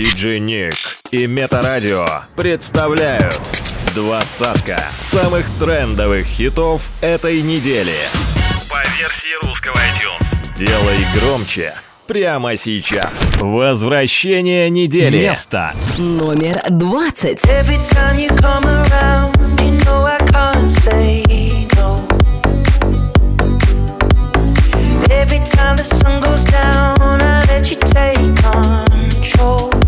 Диджей Ник и Метарадио представляют двадцатка самых трендовых хитов этой недели. По версии русского iTunes. Делай громче прямо сейчас. Возвращение недели. Место номер двадцать. Every time the sun goes down, I let you take control.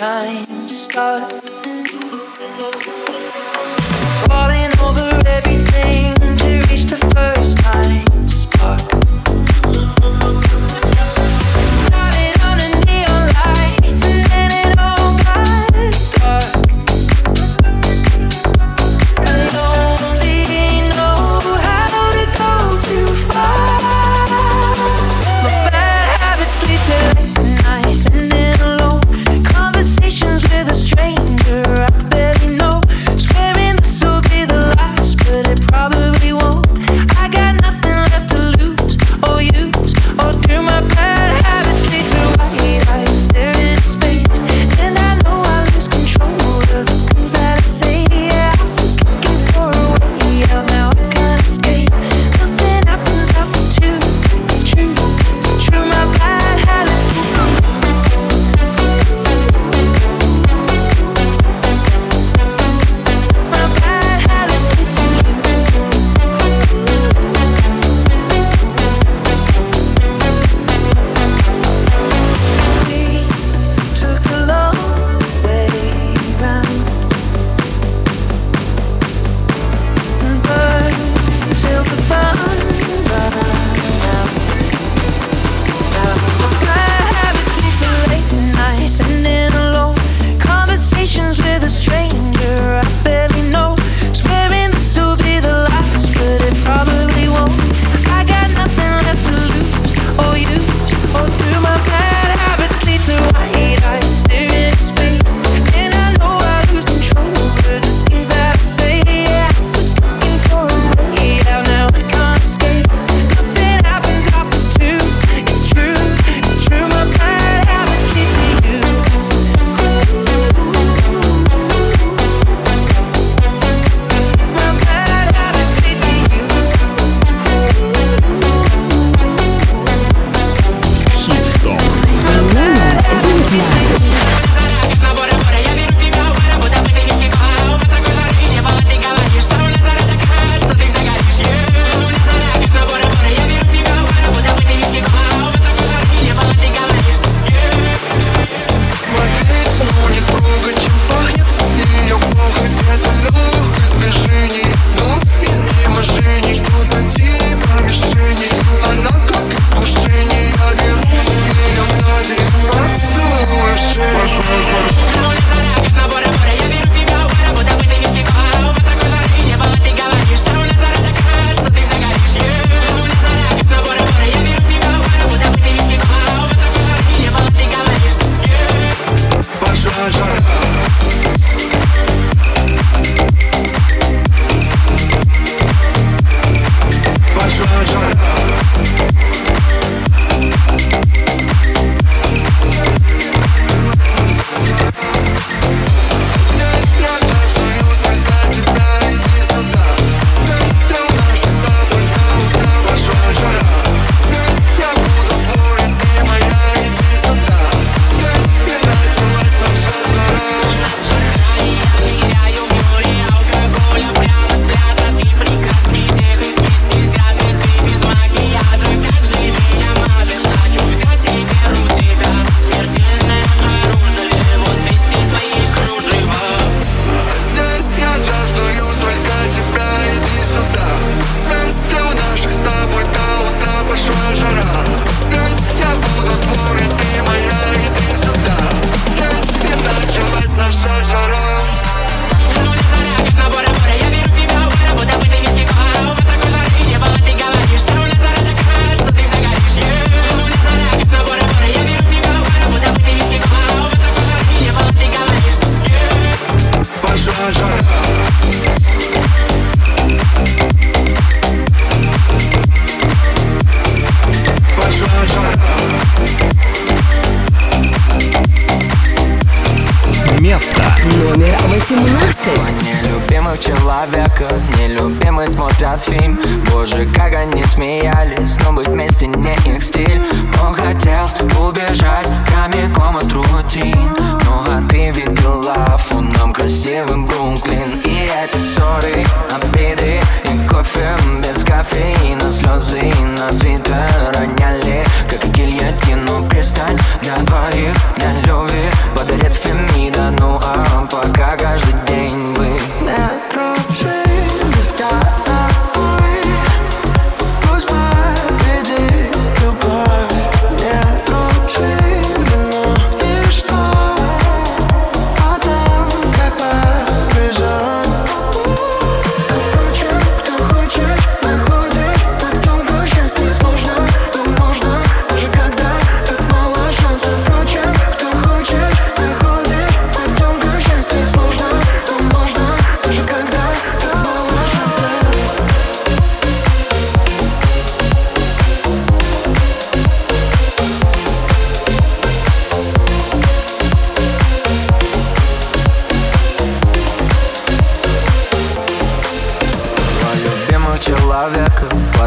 time. Start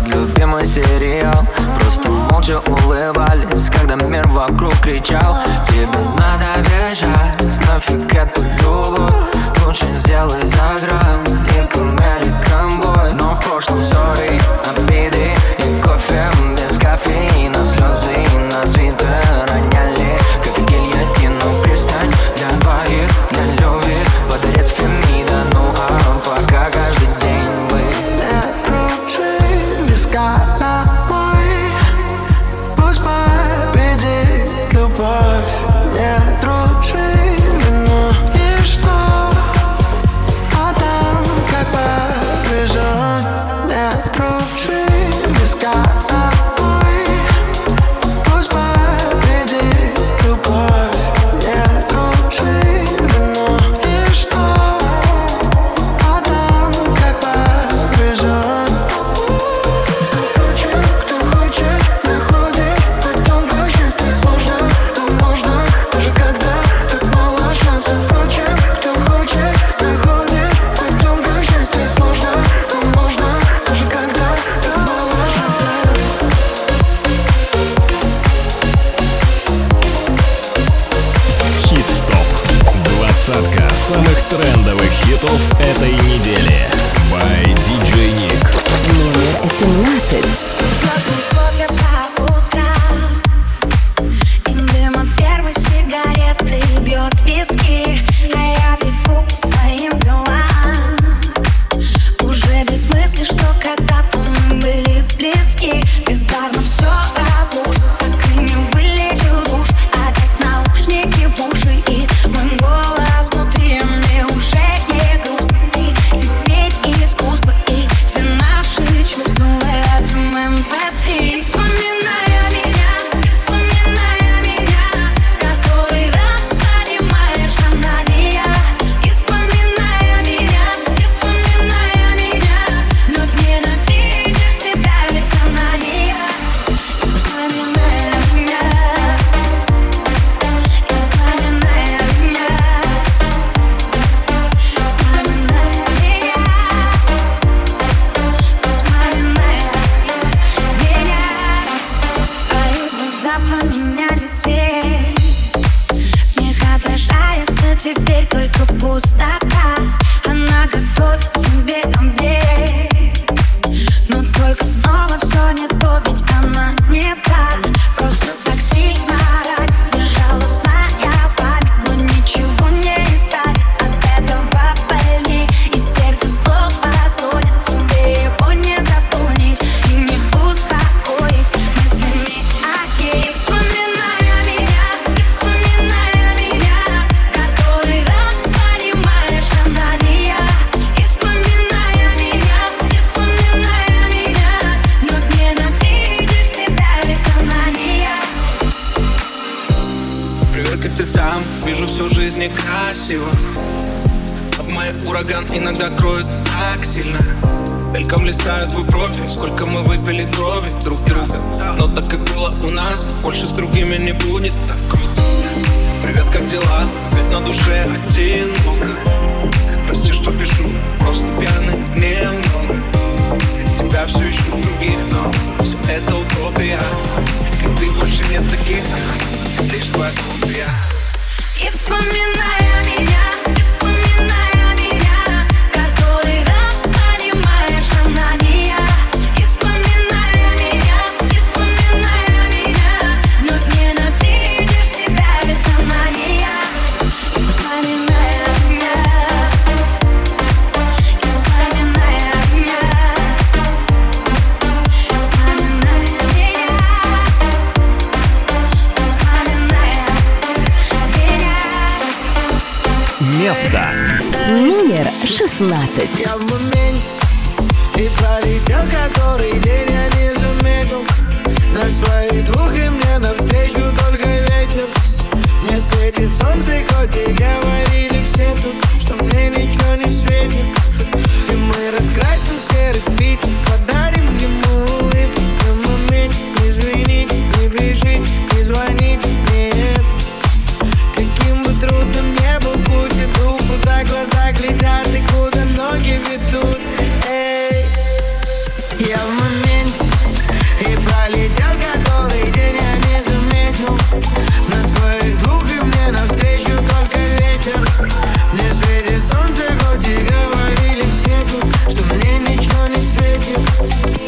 под любимый сериал. Просто молча улыбались, когда мир вокруг кричал. Тебе надо бежать, нафиг эту любовь Лучше сделай за и как American Boy Но в прошлом sorry, обиды и кофе без кофеина. Слезы на свитер было у нас Больше с другими не будет. Так круто Привет, как дела? Ведь на душе одиноко Прости, что пишу, просто пьяный немного Тебя все ищу других, но все это утопия. Как ты больше нет таких, лишь твоя копия И вспоминая 15. Я в моменте, и пролетел который день, я не заметил. На свои двух и мне навстречу только ветер. Мне светит солнце, хоть и говорили все тут, что мне ничего не светит. И мы раскрасим серый пить, подарим ему улыбку. В моменте не не бежить, не звонить, нет. куда глаза глядят и куда ноги ведут. Эй, я в моменте и пролетел который день я не заметил. На свой дух и мне навстречу только ветер. Мне светит солнце, хоть и говорили все тут Что мне ничего не светит.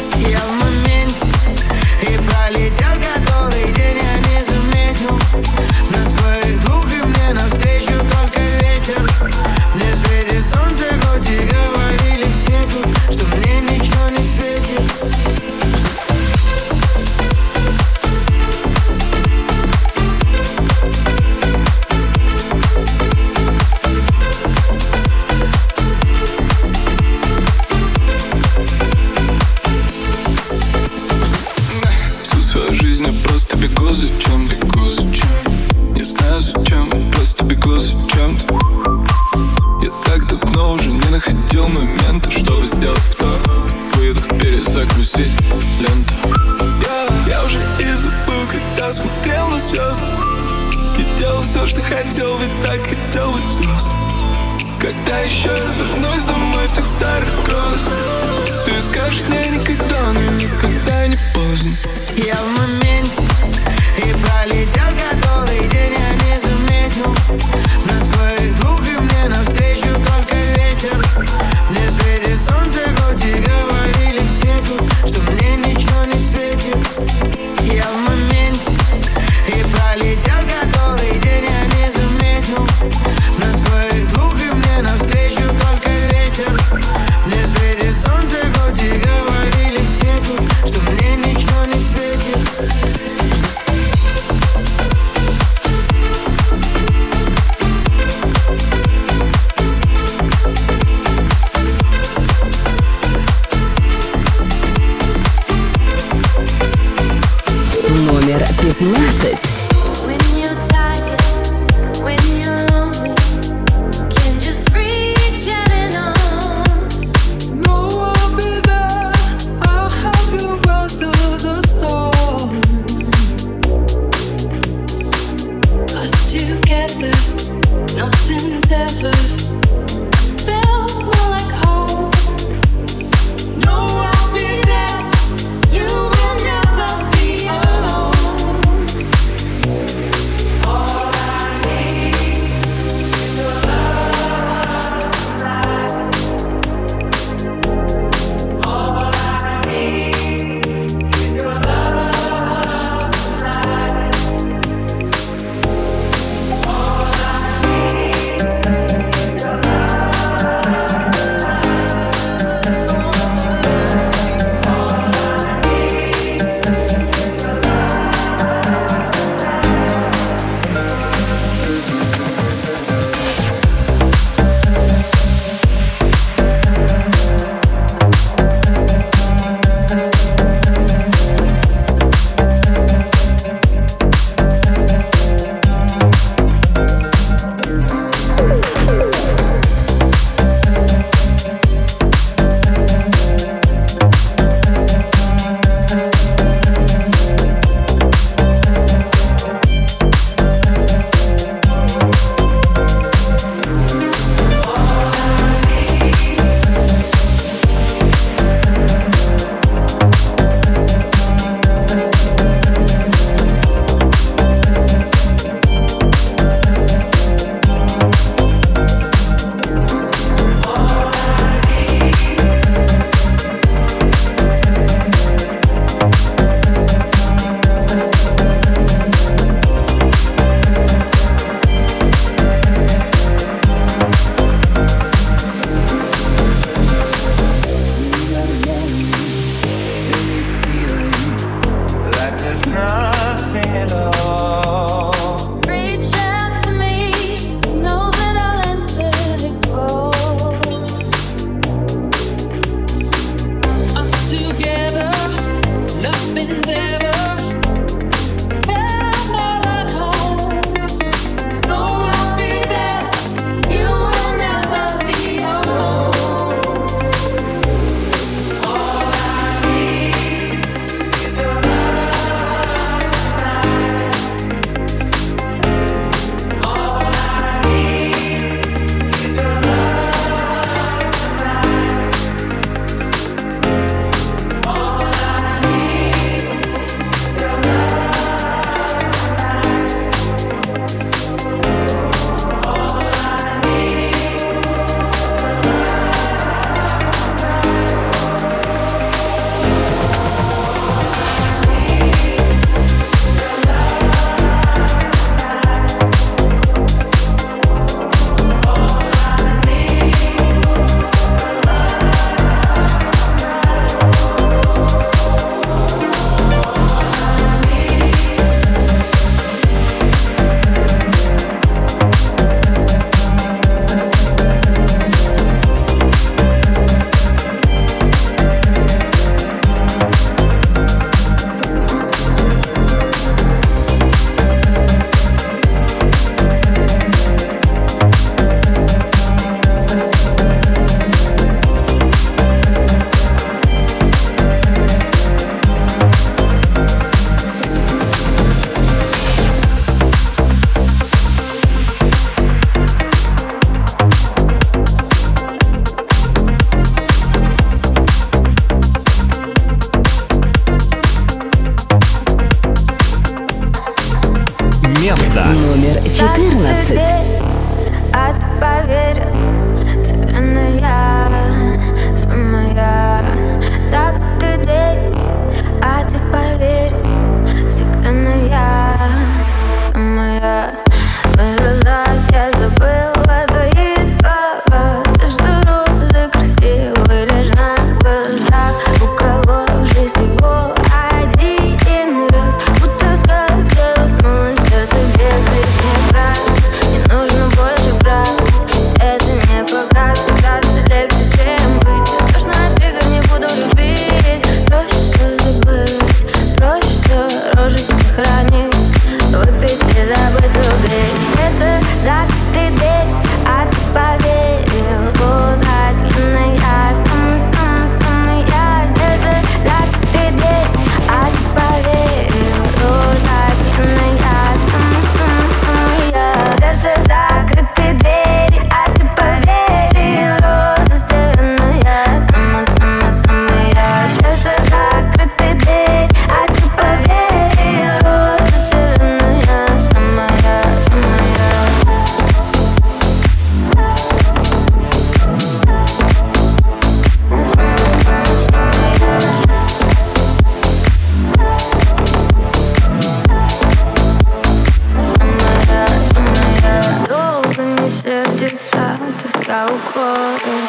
without clothes.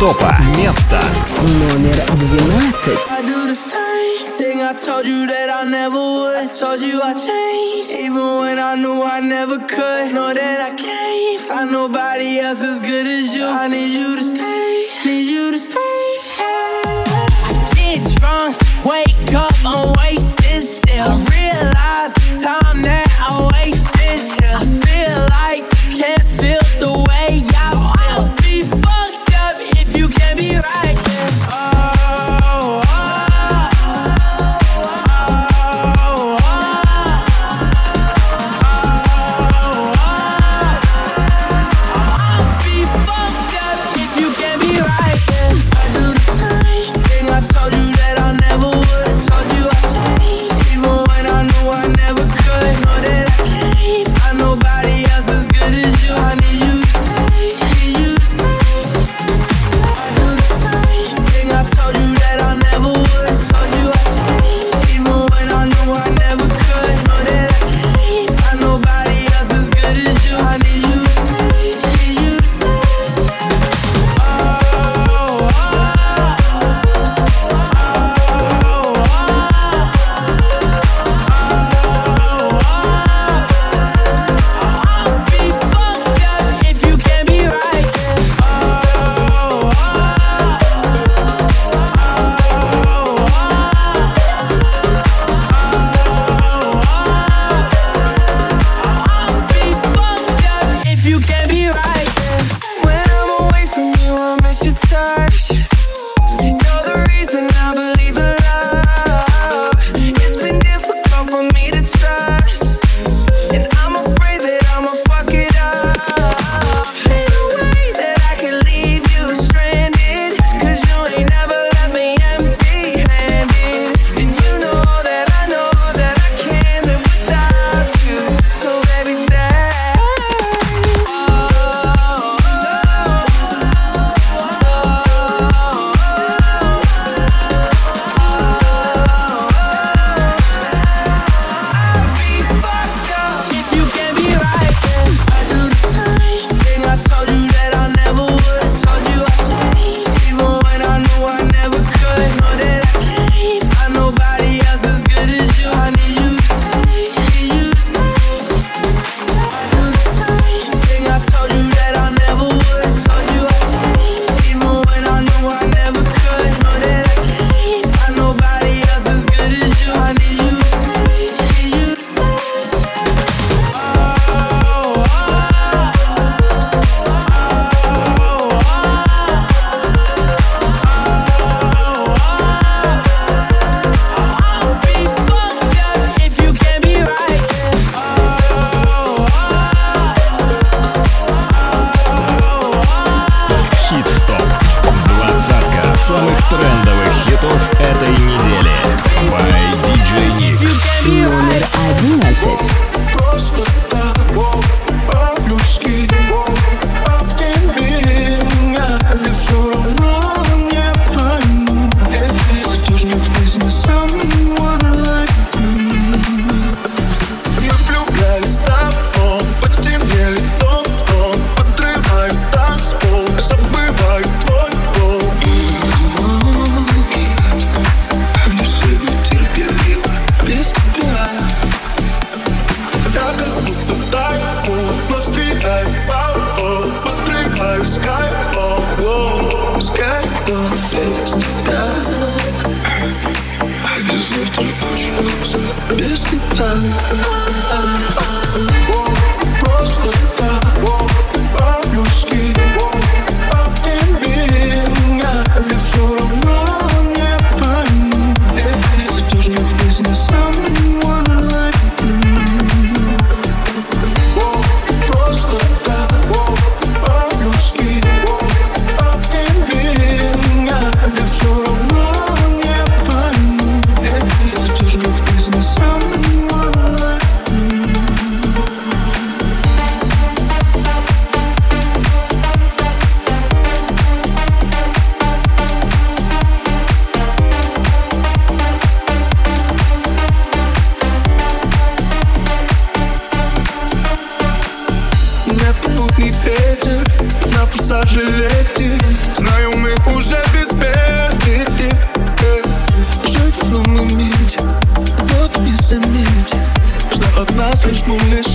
топа. Место номер двенадцать. I told you that I never would. I told you I changed, even when I knew I never could. Know that I can't find nobody else as good as you. I need you to stay, moonless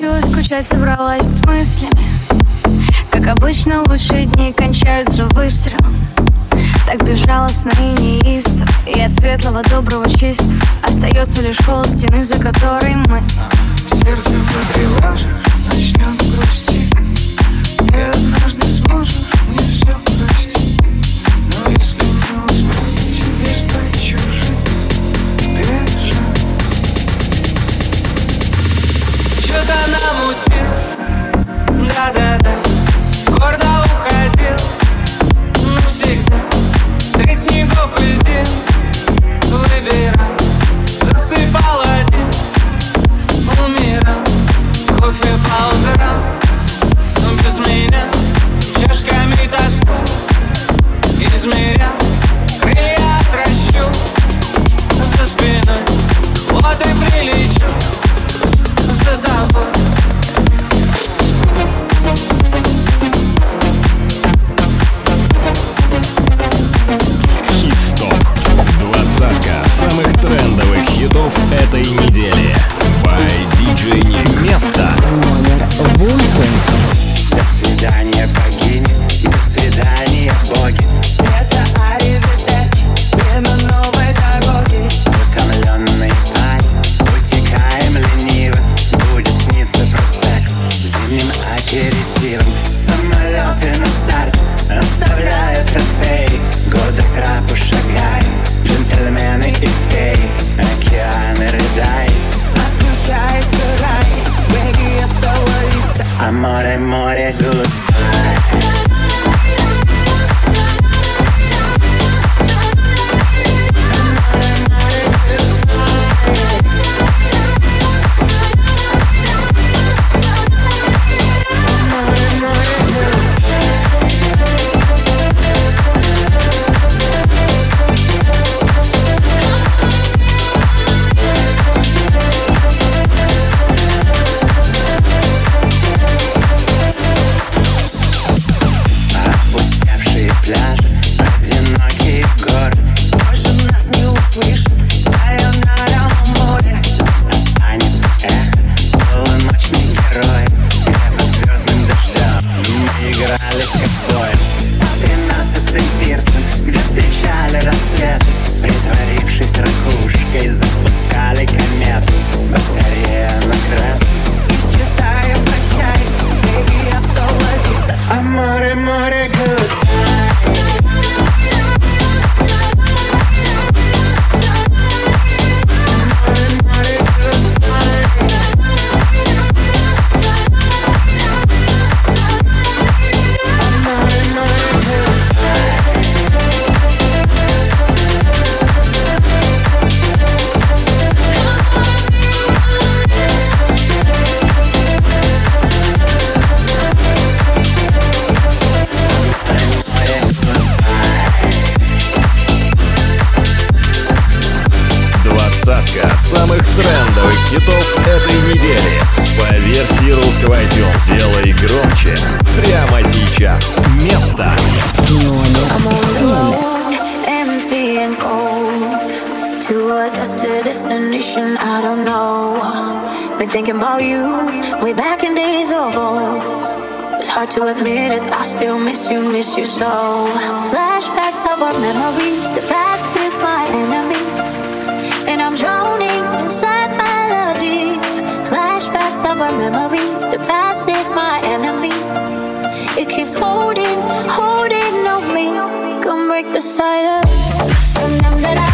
научилась скучать, собралась с мыслями. Как обычно, лучшие дни кончаются выстрелом Так безжалостно и неистово И от светлого, доброго, чистого Остается лишь холод стены, за которой мы. Сердце потревожишь, начнет грусти Ты однажды сможешь замутил Да-да-да. Гордо уходил. Ну, Навсегда Средь снегов и Выбирал. Засыпал один. Умирал. Кофе по утрам Но без меня. Чашками тоска Измерял. Я отращу За спиной. Вот и прилечу. За тобой. хитов этой недели. By DJ Nick. Место номер восемь. До свидания, богини. До свидания, боги. more, more good. and cold to a dusted destination. I don't know. Been thinking about you way back in days of old. It's hard to admit it. I still miss you, miss you so. Flashbacks of our memories. The past is my enemy, and I'm drowning inside melody. Flashbacks of our memories. The past is my enemy. It keeps holding, holding on me come break the silence.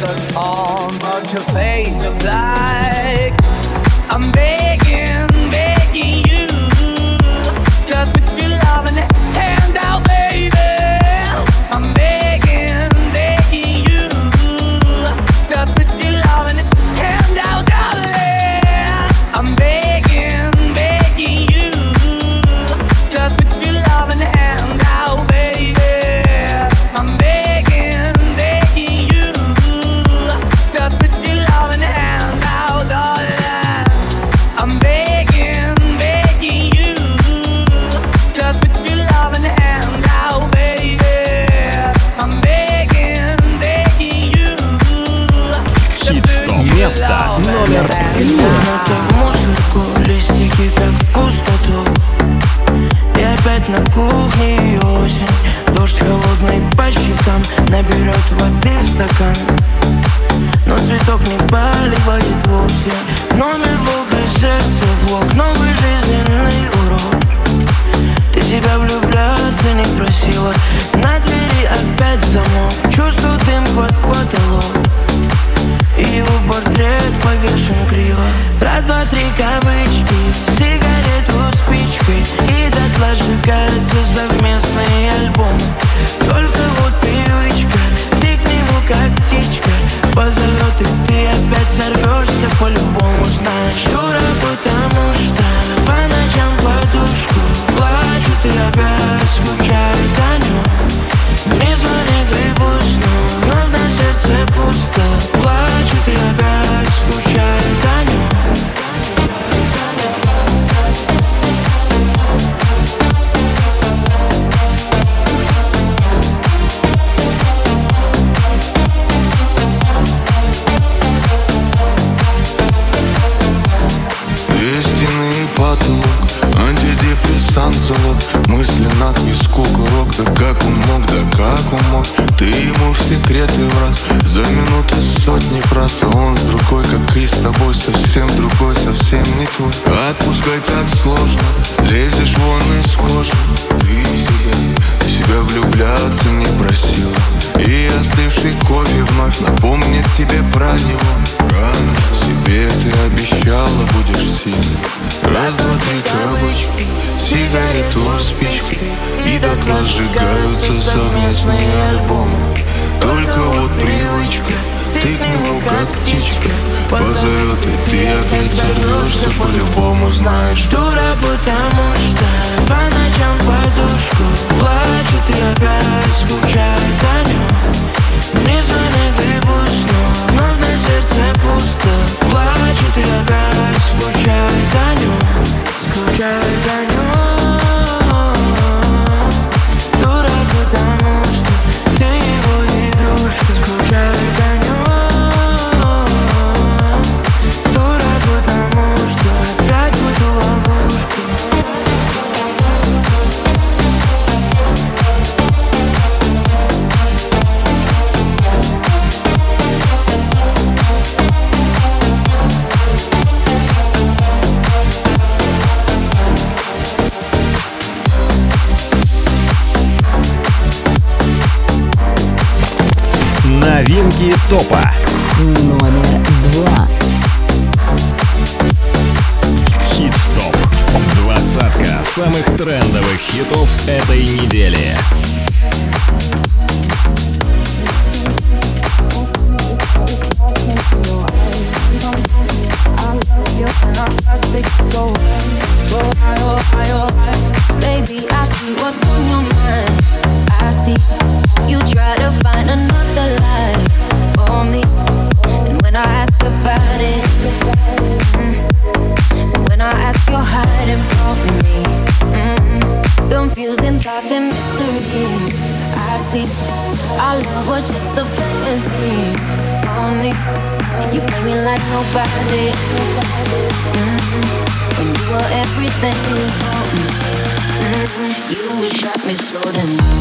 The arm, but your face of light. стакан. Но цветок не поливает вовсе. Номер блок и сердце блок Новый жизненный урок. Ты себя влюбляться не просила. На двери опять замок. Чувствую дым под потолок. И его портрет повешен криво. Раз, два, три кавычки. Сигарету спичкой. И дотла сжигаются совместные альбомы топа. you me. Mm-hmm. You shot me so then.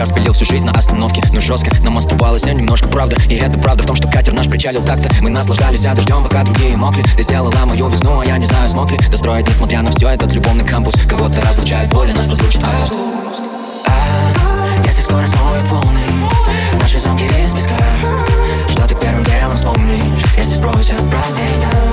Распилил всю жизнь на остановке Но жестко нам оставалось я немножко правда И это правда в том, что катер наш причалил так-то. Мы наслаждались а дождем, пока другие мокли. Ты сделала мою весну, а я не знаю, смог ли Достроить, несмотря на все, этот любовный кампус. Кого-то разлучает боль, нас разлучит А, Если скоро смоет волны Наши замки из песка. Что ты первым делом вспомнишь Если спросят про меня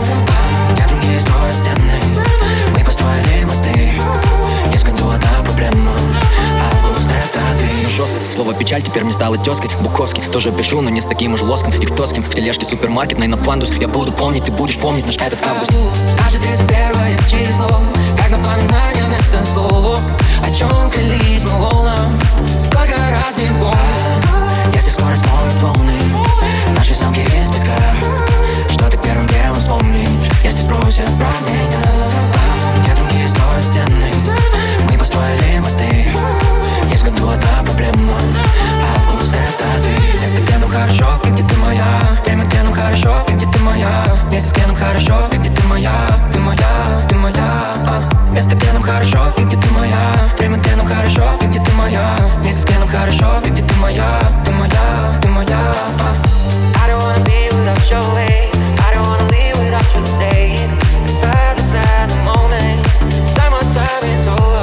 жестко, слово печаль теперь мне стало тезкой Буковский, тоже пишу, но не с таким уж лоском И кто с кем, в тележке супермаркет, на пандус Я буду помнить, ты будешь помнить наш этот август. Наше 31 число Как напоминание вместо слов. О чем клялись мы волнам Сколько раз не помню Если скоро смоют волны Наши замки из песка. Что ты первым делом вспомнишь Если спросят про меня? Где другие строят стены? Мы построили мосты как будто проблема А вкус это ты. Я с Кеном хорошо, где ты моя. Время Кеном хорошо, где ты моя. Вместе с Кеном хорошо, где ты моя. Ты моя, ты моя. А. Вместе с Кеном хорошо, где ты моя. Время Кеном хорошо, где ты моя. Вместе с Кеном хорошо, где ты моя. Ты моя, ты моя. А. Today It's hard to the moment. Summertime is over.